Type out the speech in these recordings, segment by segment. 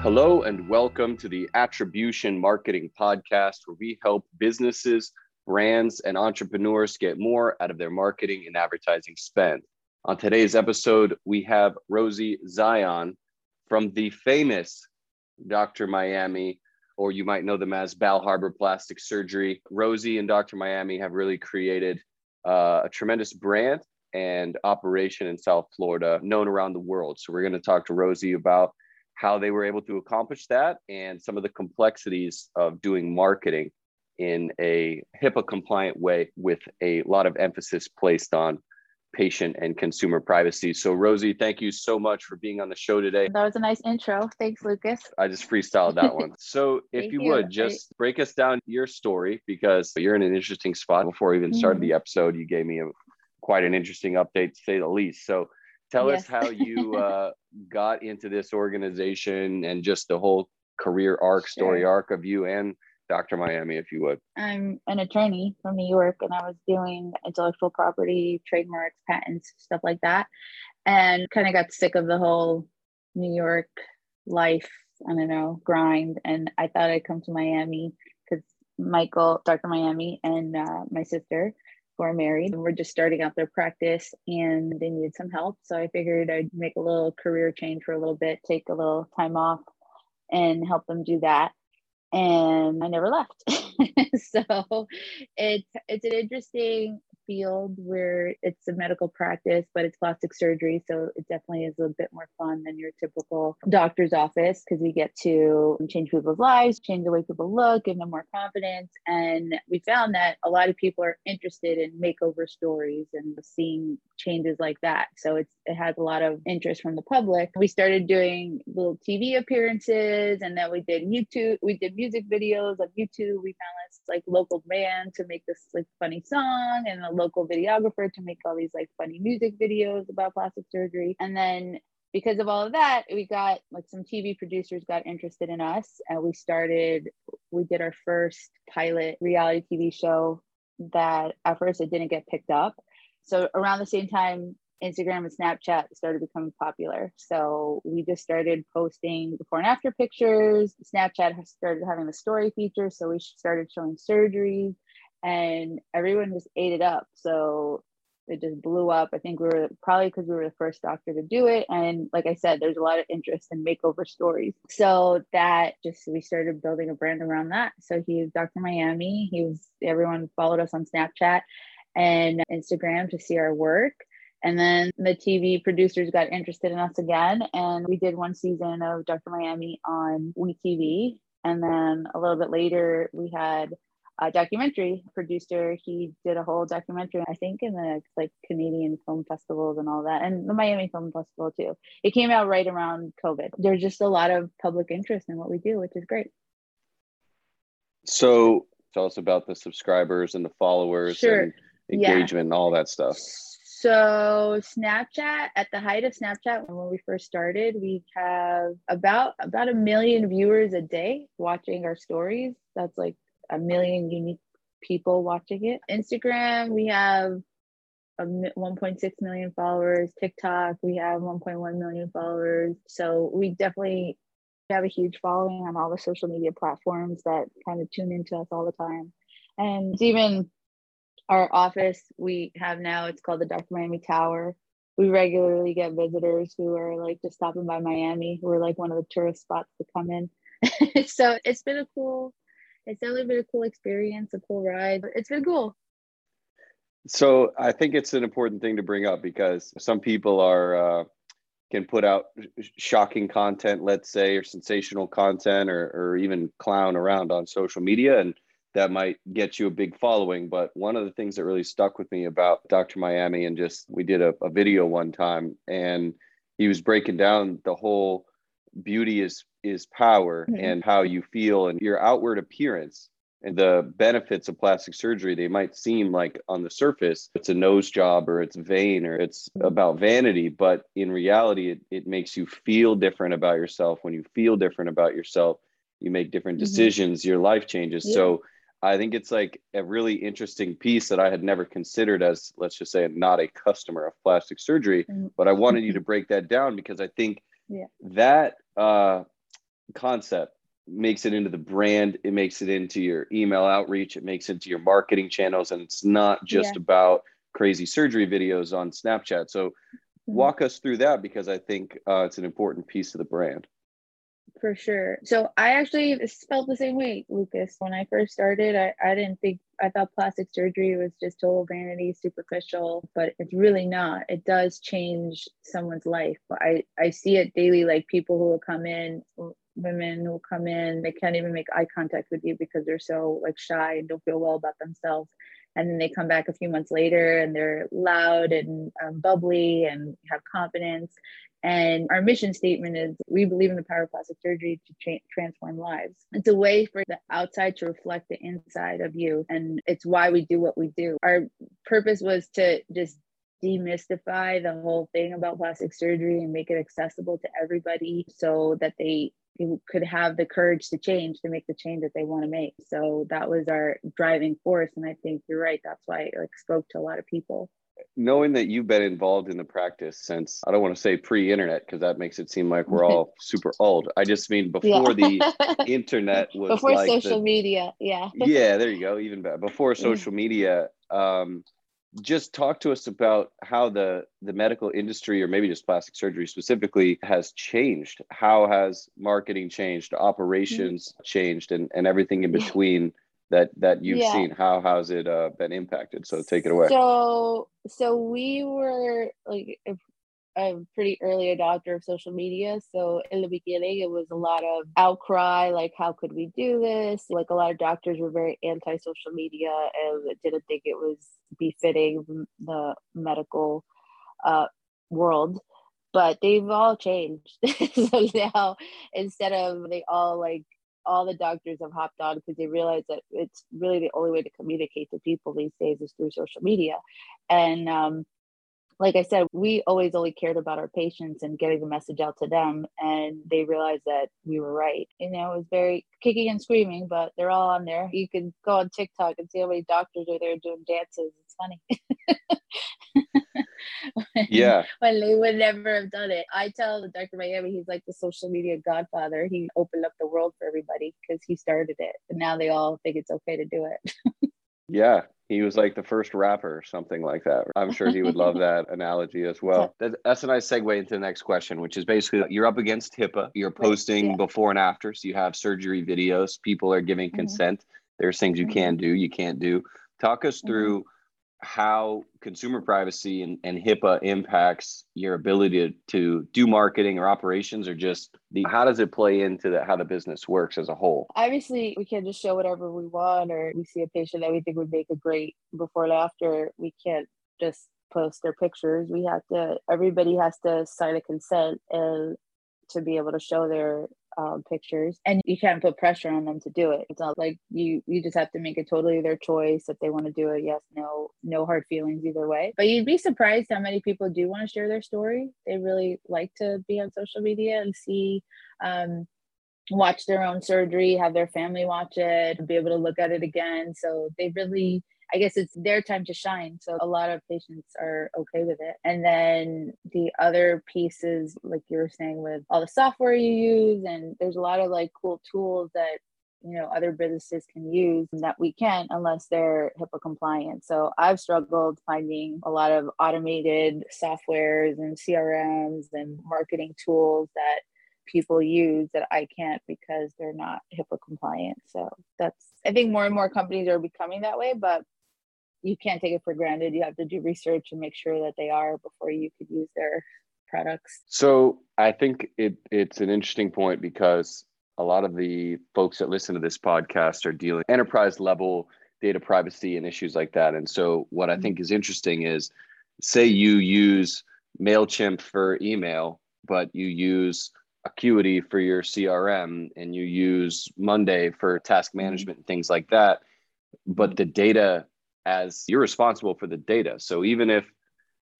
Hello, and welcome to the Attribution Marketing Podcast, where we help businesses, brands, and entrepreneurs get more out of their marketing and advertising spend. On today's episode, we have Rosie Zion from the famous Dr. Miami, or you might know them as Bal Harbour Plastic Surgery. Rosie and Dr. Miami have really created uh, a tremendous brand and operation in South Florida, known around the world. So, we're going to talk to Rosie about how they were able to accomplish that and some of the complexities of doing marketing in a HIPAA compliant way with a lot of emphasis placed on patient and consumer privacy. So, Rosie, thank you so much for being on the show today. That was a nice intro. Thanks, Lucas. I just freestyled that one. So, if you, you, would just break us down your story because you're in an interesting spot. Before we even started mm-hmm. the episode, you gave me a, quite an interesting update to say the least. So, tell yes. us how you uh, got into this organization and just the whole career arc, sure. story arc of you and Dr. Miami, if you would. I'm an attorney from New York and I was doing intellectual property, trademarks, patents, stuff like that. And kind of got sick of the whole New York life, I don't know, grind. And I thought I'd come to Miami because Michael, Dr. Miami, and uh, my sister who are married and were just starting out their practice and they needed some help. So I figured I'd make a little career change for a little bit, take a little time off and help them do that. And I never left. so it's it's an interesting field where it's a medical practice, but it's plastic surgery. So it definitely is a bit more fun than your typical doctor's office because we get to change people's lives, change the way people look, give them more confidence. And we found that a lot of people are interested in makeover stories and seeing changes like that. So it's it has a lot of interest from the public. We started doing little TV appearances and then we did YouTube, we did music videos on YouTube. We found this like local band to make this like funny song and a local videographer to make all these like funny music videos about plastic surgery. And then because of all of that, we got like some TV producers got interested in us and we started, we did our first pilot reality TV show that at first it didn't get picked up. So around the same time, Instagram and Snapchat started becoming popular. So we just started posting before and after pictures. Snapchat started having the story feature. So we started showing surgeries and everyone just ate it up. So it just blew up. I think we were probably because we were the first doctor to do it. And like I said, there's a lot of interest in makeover stories. So that just we started building a brand around that. So he's Dr. Miami. He was everyone followed us on Snapchat and Instagram to see our work. And then the TV producers got interested in us again. And we did one season of Dr. Miami on WeTV. And then a little bit later, we had a documentary producer. He did a whole documentary, I think, in the like Canadian film festivals and all that, and the Miami Film Festival too. It came out right around COVID. There's just a lot of public interest in what we do, which is great. So tell us about the subscribers and the followers sure. and engagement yeah. and all that stuff. So Snapchat, at the height of Snapchat, when we first started, we have about about a million viewers a day watching our stories. That's like a million unique people watching it. Instagram, we have a 1.6 million followers. TikTok, we have 1.1 million followers. So we definitely have a huge following on all the social media platforms that kind of tune into us all the time. And even our office we have now it's called the dr miami tower we regularly get visitors who are like just stopping by miami we're like one of the tourist spots to come in so it's been a cool it's definitely been a cool experience a cool ride it's been cool so i think it's an important thing to bring up because some people are uh, can put out shocking content let's say or sensational content or, or even clown around on social media and that might get you a big following. But one of the things that really stuck with me about Dr. Miami and just we did a, a video one time and he was breaking down the whole beauty is is power mm-hmm. and how you feel and your outward appearance and the benefits of plastic surgery they might seem like on the surface it's a nose job or it's vain or it's mm-hmm. about vanity but in reality it, it makes you feel different about yourself when you feel different about yourself you make different mm-hmm. decisions mm-hmm. your life changes yeah. so I think it's like a really interesting piece that I had never considered as, let's just say, not a customer of plastic surgery. Mm-hmm. But I wanted you to break that down because I think yeah. that uh, concept makes it into the brand it makes it into your email outreach it makes it into your marketing channels and it's not just yeah. about crazy surgery videos on snapchat so mm-hmm. walk us through that because i think uh, it's an important piece of the brand for sure. So I actually felt the same way, Lucas. When I first started, I, I didn't think I thought plastic surgery was just total vanity, superficial, but it's really not. It does change someone's life. I, I see it daily, like people who will come in, women who come in, they can't even make eye contact with you because they're so like shy and don't feel well about themselves. And then they come back a few months later and they're loud and um, bubbly and have confidence and our mission statement is we believe in the power of plastic surgery to tra- transform lives. It's a way for the outside to reflect the inside of you. And it's why we do what we do. Our purpose was to just demystify the whole thing about plastic surgery and make it accessible to everybody so that they could have the courage to change to make the change that they want to make so that was our driving force and i think you're right that's why it like spoke to a lot of people knowing that you've been involved in the practice since I don't want to say pre-internet because that makes it seem like we're all super old. I just mean before yeah. the internet was before like social the, media. Yeah. yeah, there you go. Even better. Before social media, um, just talk to us about how the the medical industry or maybe just plastic surgery specifically has changed. How has marketing changed, operations mm-hmm. changed and, and everything in between that that you've yeah. seen how how's it uh, been impacted so take it away so so we were like a, pretty early adopter of social media. So in the beginning it was a lot of outcry like how could we do this? Like a lot of doctors were very anti social media and didn't think it was befitting the medical uh, world but they've all changed. So now instead of they all like all the doctors have hopped on because they realize that it's really the only way to communicate to people these days is through social media. And um, like I said, we always only cared about our patients and getting the message out to them. And they realized that we were right. You know, it was very kicking and screaming, but they're all on there. You can go on TikTok and see how many doctors are there doing dances. It's funny. yeah. when they would never have done it. I tell the Dr. Miami, he's like the social media godfather. He opened up the world for everybody because he started it. And now they all think it's okay to do it. yeah. He was like the first rapper something like that. I'm sure he would love that analogy as well. That's a nice segue into the next question, which is basically you're up against HIPAA. You're posting yeah. before and after. So you have surgery videos. People are giving mm-hmm. consent. There's things you mm-hmm. can do, you can't do. Talk us mm-hmm. How consumer privacy and, and HIPAA impacts your ability to, to do marketing or operations or just the how does it play into the, how the business works as a whole? Obviously, we can't just show whatever we want or we see a patient that we think would make a great before and after. We can't just post their pictures. We have to, everybody has to sign a consent and to be able to show their um, pictures and you can't put pressure on them to do it. It's not like you you just have to make it totally their choice if they want to do it yes no no hard feelings either way. But you'd be surprised how many people do want to share their story. They really like to be on social media and see um, watch their own surgery have their family watch it be able to look at it again. So they really I guess it's their time to shine. So a lot of patients are okay with it. And then the other pieces, like you were saying, with all the software you use, and there's a lot of like cool tools that you know other businesses can use that we can't unless they're HIPAA compliant. So I've struggled finding a lot of automated softwares and CRMs and marketing tools that people use that I can't because they're not HIPAA compliant. So that's I think more and more companies are becoming that way, but you can't take it for granted. You have to do research and make sure that they are before you could use their products. So I think it it's an interesting point because a lot of the folks that listen to this podcast are dealing enterprise level data privacy and issues like that. And so what I mm-hmm. think is interesting is say you use MailChimp for email, but you use Acuity for your CRM and you use Monday for task mm-hmm. management and things like that. But the data as you're responsible for the data. So even if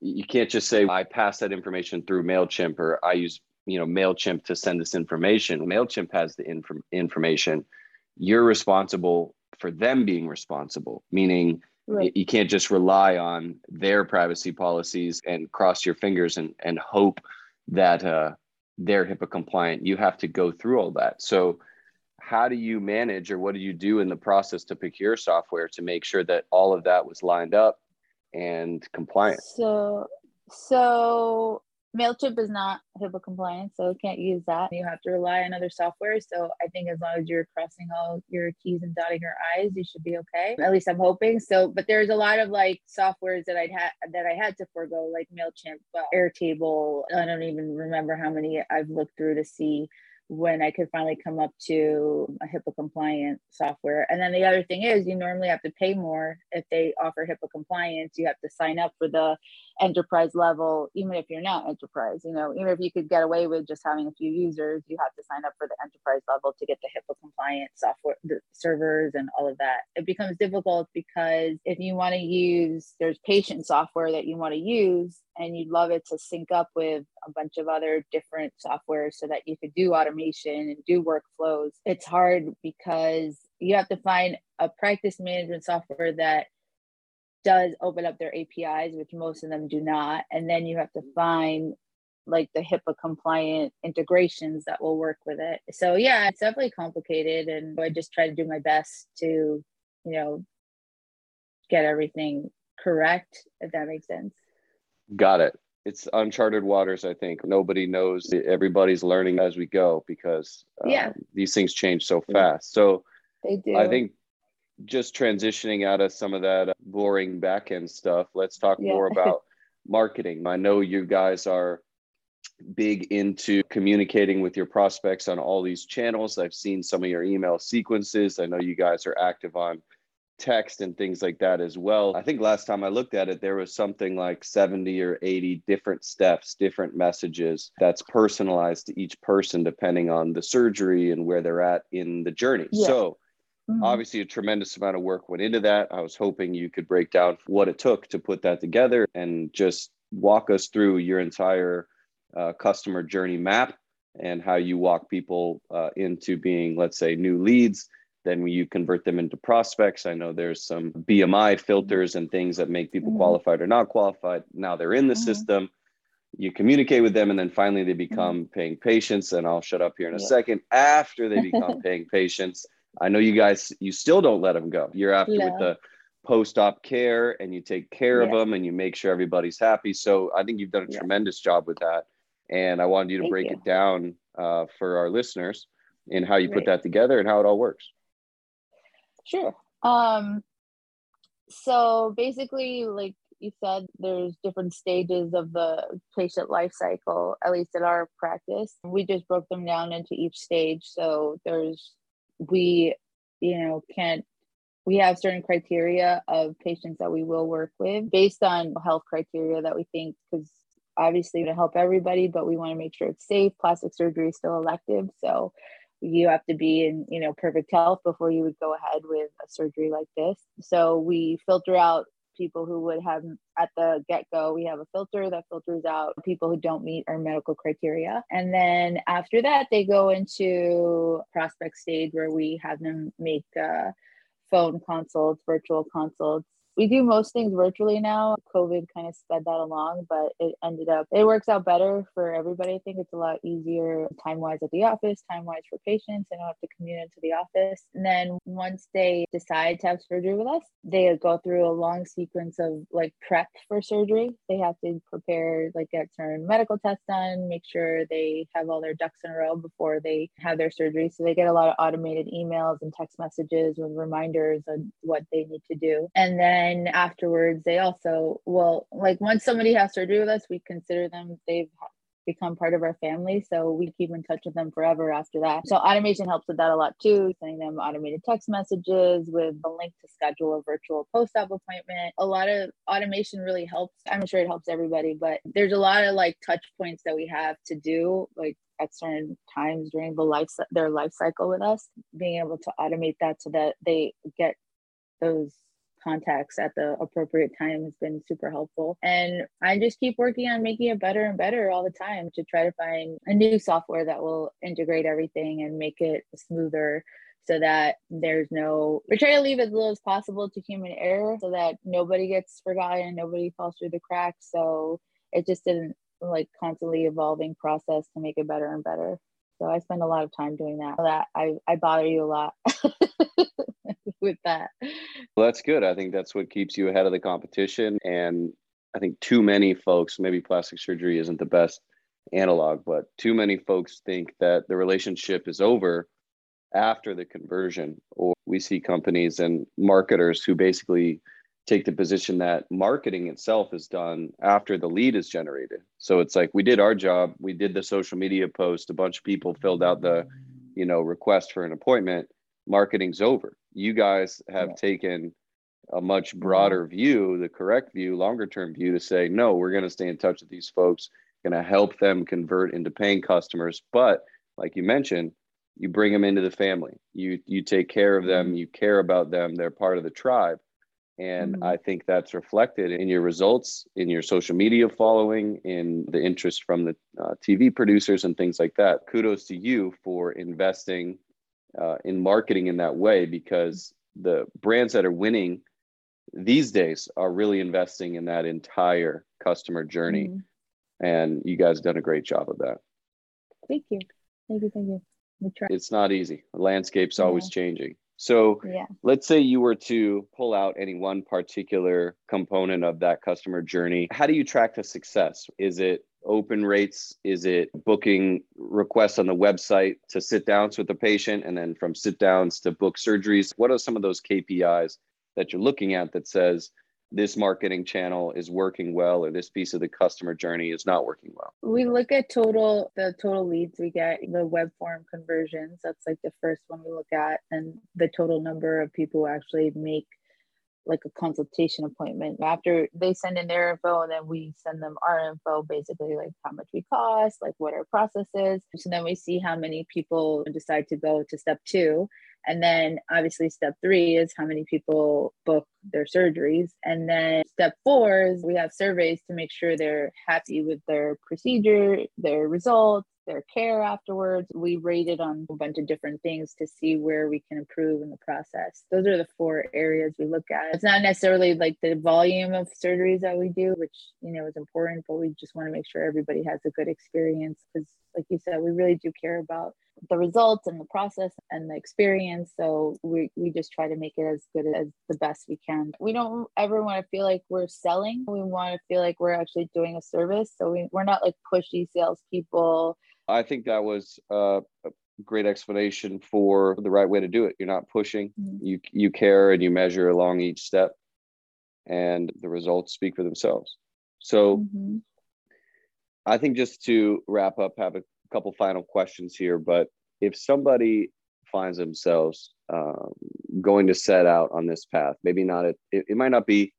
you can't just say I pass that information through Mailchimp or I use you know Mailchimp to send this information. Mailchimp has the inf- information. You're responsible for them being responsible, meaning right. you can't just rely on their privacy policies and cross your fingers and and hope that uh, they're HIPAA compliant. You have to go through all that. So, how do you manage or what do you do in the process to procure software to make sure that all of that was lined up and compliant? So, so MailChimp is not HIPAA compliant, so can't use that. You have to rely on other software. So I think as long as you're crossing all your T's and dotting your I's, you should be okay. At least I'm hoping. So, but there's a lot of like softwares that I'd had that I had to forego, like MailChimp, uh, Airtable. I don't even remember how many I've looked through to see when I could finally come up to a HIPAA compliant software. And then the other thing is, you normally have to pay more if they offer HIPAA compliance. You have to sign up for the enterprise level, even if you're not enterprise. You know, even if you could get away with just having a few users, you have to sign up for the enterprise level to get the HIPAA compliant software, the servers, and all of that. It becomes difficult because if you want to use, there's patient software that you want to use, and you'd love it to sync up with a bunch of other different software so that you could do automation and do workflows. It's hard because you have to find a practice management software that does open up their APIs, which most of them do not. And then you have to find like the HIPAA compliant integrations that will work with it. So yeah, it's definitely complicated. And I just try to do my best to, you know, get everything correct, if that makes sense. Got it. It's uncharted waters, I think. Nobody knows. Everybody's learning as we go because um, yeah. these things change so fast. So they do. I think just transitioning out of some of that boring back end stuff, let's talk yeah. more about marketing. I know you guys are big into communicating with your prospects on all these channels. I've seen some of your email sequences. I know you guys are active on text and things like that as well. I think last time I looked at it, there was something like 70 or 80 different steps, different messages that's personalized to each person depending on the surgery and where they're at in the journey. Yeah. So, mm-hmm. obviously, a tremendous amount of work went into that. I was hoping you could break down what it took to put that together and just walk us through your entire uh, customer journey map and how you walk people uh, into being, let's say, new leads then you convert them into prospects. I know there's some BMI filters and things that make people mm-hmm. qualified or not qualified. Now they're in the mm-hmm. system. You communicate with them, and then finally they mm-hmm. become mm-hmm. paying patients. And I'll shut up here in a yeah. second. After they become paying patients, I know you guys, you still don't let them go. You're after with the post-op care, and you take care yeah. of them, and you make sure everybody's happy. So I think you've done a yeah. tremendous job with that. And I wanted you to Thank break you. it down uh, for our listeners in how you Great. put that together and how it all works. Sure. Um, so basically, like you said, there's different stages of the patient life cycle, at least in our practice. We just broke them down into each stage. So there's, we, you know, can't, we have certain criteria of patients that we will work with based on health criteria that we think, because obviously to help everybody, but we want to make sure it's safe. Plastic surgery is still elective. So you have to be in you know perfect health before you would go ahead with a surgery like this. So we filter out people who would have at the get-go we have a filter that filters out people who don't meet our medical criteria. And then after that they go into prospect stage where we have them make uh, phone consults virtual consults we do most things virtually now. COVID kind of sped that along, but it ended up, it works out better for everybody. I think it's a lot easier time wise at the office, time wise for patients. They don't have to commute into the office. And then once they decide to have surgery with us, they go through a long sequence of like prep for surgery. They have to prepare, like get certain medical tests done, make sure they have all their ducks in a row before they have their surgery. So they get a lot of automated emails and text messages with reminders on what they need to do. And then then afterwards they also well like once somebody has surgery with us we consider them they've become part of our family so we keep in touch with them forever after that. So automation helps with that a lot too sending them automated text messages with a link to schedule a virtual post-op appointment. A lot of automation really helps i'm sure it helps everybody but there's a lot of like touch points that we have to do like at certain times during the life their life cycle with us. Being able to automate that so that they get those contacts at the appropriate time has been super helpful. And I just keep working on making it better and better all the time to try to find a new software that will integrate everything and make it smoother so that there's no we try to leave as little as possible to human error so that nobody gets forgotten nobody falls through the cracks so it just didn't like constantly evolving process to make it better and better. So I spend a lot of time doing that. That I, I bother you a lot with that. Well, that's good. I think that's what keeps you ahead of the competition. And I think too many folks, maybe plastic surgery isn't the best analog, but too many folks think that the relationship is over after the conversion. Or we see companies and marketers who basically take the position that marketing itself is done after the lead is generated. So it's like we did our job, we did the social media post, a bunch of people filled out the, you know, request for an appointment, marketing's over. You guys have yeah. taken a much broader view, the correct view, longer term view to say, no, we're going to stay in touch with these folks, going to help them convert into paying customers. But like you mentioned, you bring them into the family. You you take care of them, mm-hmm. you care about them, they're part of the tribe. And mm-hmm. I think that's reflected in your results, in your social media following, in the interest from the uh, TV producers and things like that. Kudos to you for investing uh, in marketing in that way because the brands that are winning these days are really investing in that entire customer journey. Mm-hmm. And you guys have done a great job of that. Thank you. Thank you. Thank you. It's not easy. The landscape's yeah. always changing. So yeah. let's say you were to pull out any one particular component of that customer journey. How do you track the success? Is it open rates? Is it booking requests on the website to sit downs with the patient and then from sit downs to book surgeries? What are some of those KPIs that you're looking at that says this marketing channel is working well or this piece of the customer journey is not working well? We look at total the total leads we get the web form conversions that's like the first one we look at and the total number of people who actually make like a consultation appointment. After they send in their info and then we send them our info basically like how much we cost like what our process is. So then we see how many people decide to go to step two. And then obviously step three is how many people book their surgeries. And then step four is we have surveys to make sure they're happy with their procedure, their results, their care afterwards. We rated on a bunch of different things to see where we can improve in the process. Those are the four areas we look at. It's not necessarily like the volume of surgeries that we do, which you know is important, but we just want to make sure everybody has a good experience because like you said, we really do care about the results and the process and the experience. So we, we just try to make it as good as the best we can. We don't ever want to feel like we're selling. We want to feel like we're actually doing a service. So we, we're not like pushy salespeople. I think that was a great explanation for the right way to do it. You're not pushing. Mm-hmm. You you care and you measure along each step, and the results speak for themselves. So. Mm-hmm. I think just to wrap up, have a couple final questions here, but if somebody finds themselves um, going to set out on this path, maybe not, it, it might not be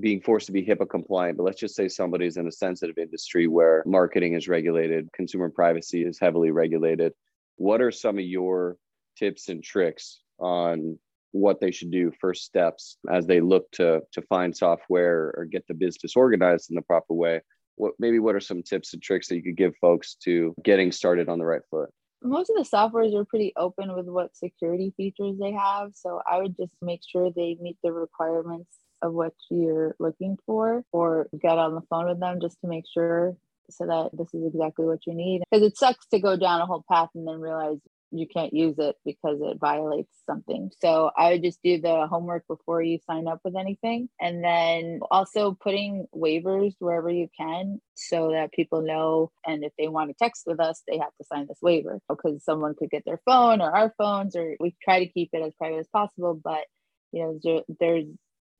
being forced to be HIPAA compliant, but let's just say somebody's in a sensitive industry where marketing is regulated, consumer privacy is heavily regulated. What are some of your tips and tricks on what they should do first steps as they look to to find software or get the business organized in the proper way what maybe what are some tips and tricks that you could give folks to getting started on the right foot? Most of the softwares are pretty open with what security features they have. So I would just make sure they meet the requirements of what you're looking for or get on the phone with them just to make sure so that this is exactly what you need. Because it sucks to go down a whole path and then realize you can't use it because it violates something. So I would just do the homework before you sign up with anything. And then also putting waivers wherever you can so that people know. And if they want to text with us, they have to sign this waiver because someone could get their phone or our phones, or we try to keep it as private as possible. But, you know, there's,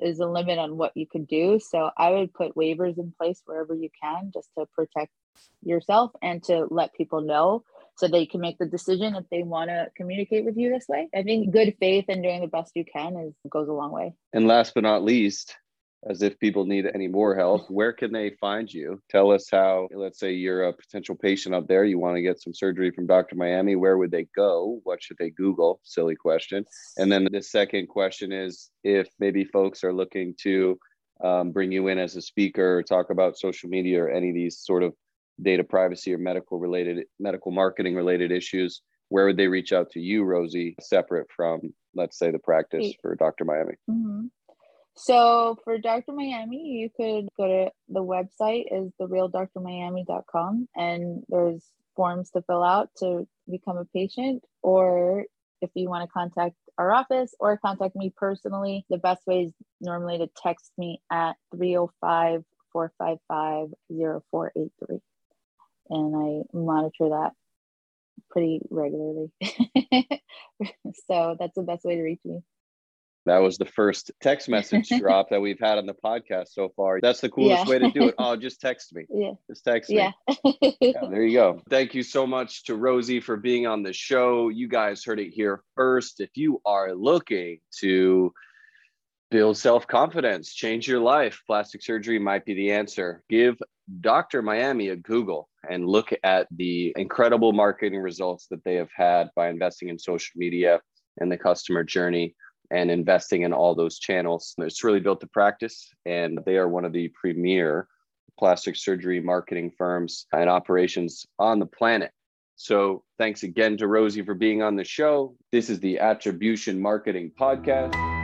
there's a limit on what you could do. So I would put waivers in place wherever you can just to protect yourself and to let people know so they can make the decision if they want to communicate with you this way. I think good faith and doing the best you can is goes a long way. And last but not least, as if people need any more help, where can they find you? Tell us how, let's say you're a potential patient out there, you want to get some surgery from Dr. Miami, where would they go? What should they Google? Silly question. And then the second question is if maybe folks are looking to um, bring you in as a speaker, talk about social media or any of these sort of data privacy or medical related medical marketing related issues where would they reach out to you rosie separate from let's say the practice for dr miami mm-hmm. So for Dr. Miami, you could go to the website is therealdrmiami.com and there's forms to fill out to become a patient or if you want to contact our office or contact me personally, the best way is normally to text me at 305 455 0483. And I monitor that pretty regularly. so that's the best way to reach me. That was the first text message drop that we've had on the podcast so far. That's the coolest yeah. way to do it. Oh, just text me. Yeah. Just text me. Yeah. yeah. There you go. Thank you so much to Rosie for being on the show. You guys heard it here first. If you are looking to build self confidence, change your life, plastic surgery might be the answer. Give Dr. Miami a Google and look at the incredible marketing results that they have had by investing in social media and the customer journey and investing in all those channels. It's really built to practice, and they are one of the premier plastic surgery marketing firms and operations on the planet. So, thanks again to Rosie for being on the show. This is the Attribution Marketing Podcast.